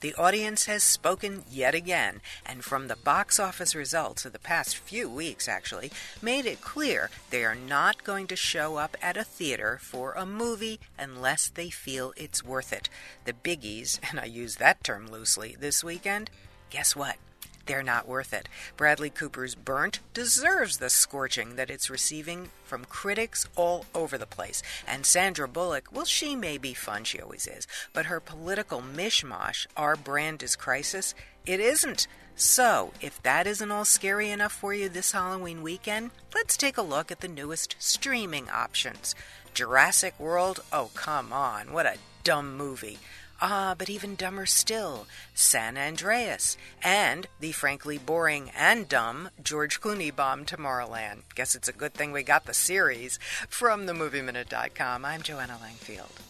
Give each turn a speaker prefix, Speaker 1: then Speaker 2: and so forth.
Speaker 1: The audience has spoken yet again, and from the box office results of the past few weeks, actually, made it clear they are not going to show up at a theater for a movie unless they feel it's worth it. The biggies, and I use that term loosely, this weekend, guess what? They're not worth it. Bradley Cooper's Burnt deserves the scorching that it's receiving from critics all over the place. And Sandra Bullock, well, she may be fun, she always is, but her political mishmash, Our Brand is Crisis, it isn't. So, if that isn't all scary enough for you this Halloween weekend, let's take a look at the newest streaming options. Jurassic World? Oh, come on, what a dumb movie. Ah, but even dumber still, San Andreas, and the frankly boring and dumb George Clooney bomb Tomorrowland. Guess it's a good thing we got the series. From themovieminute.com, I'm Joanna Langfield.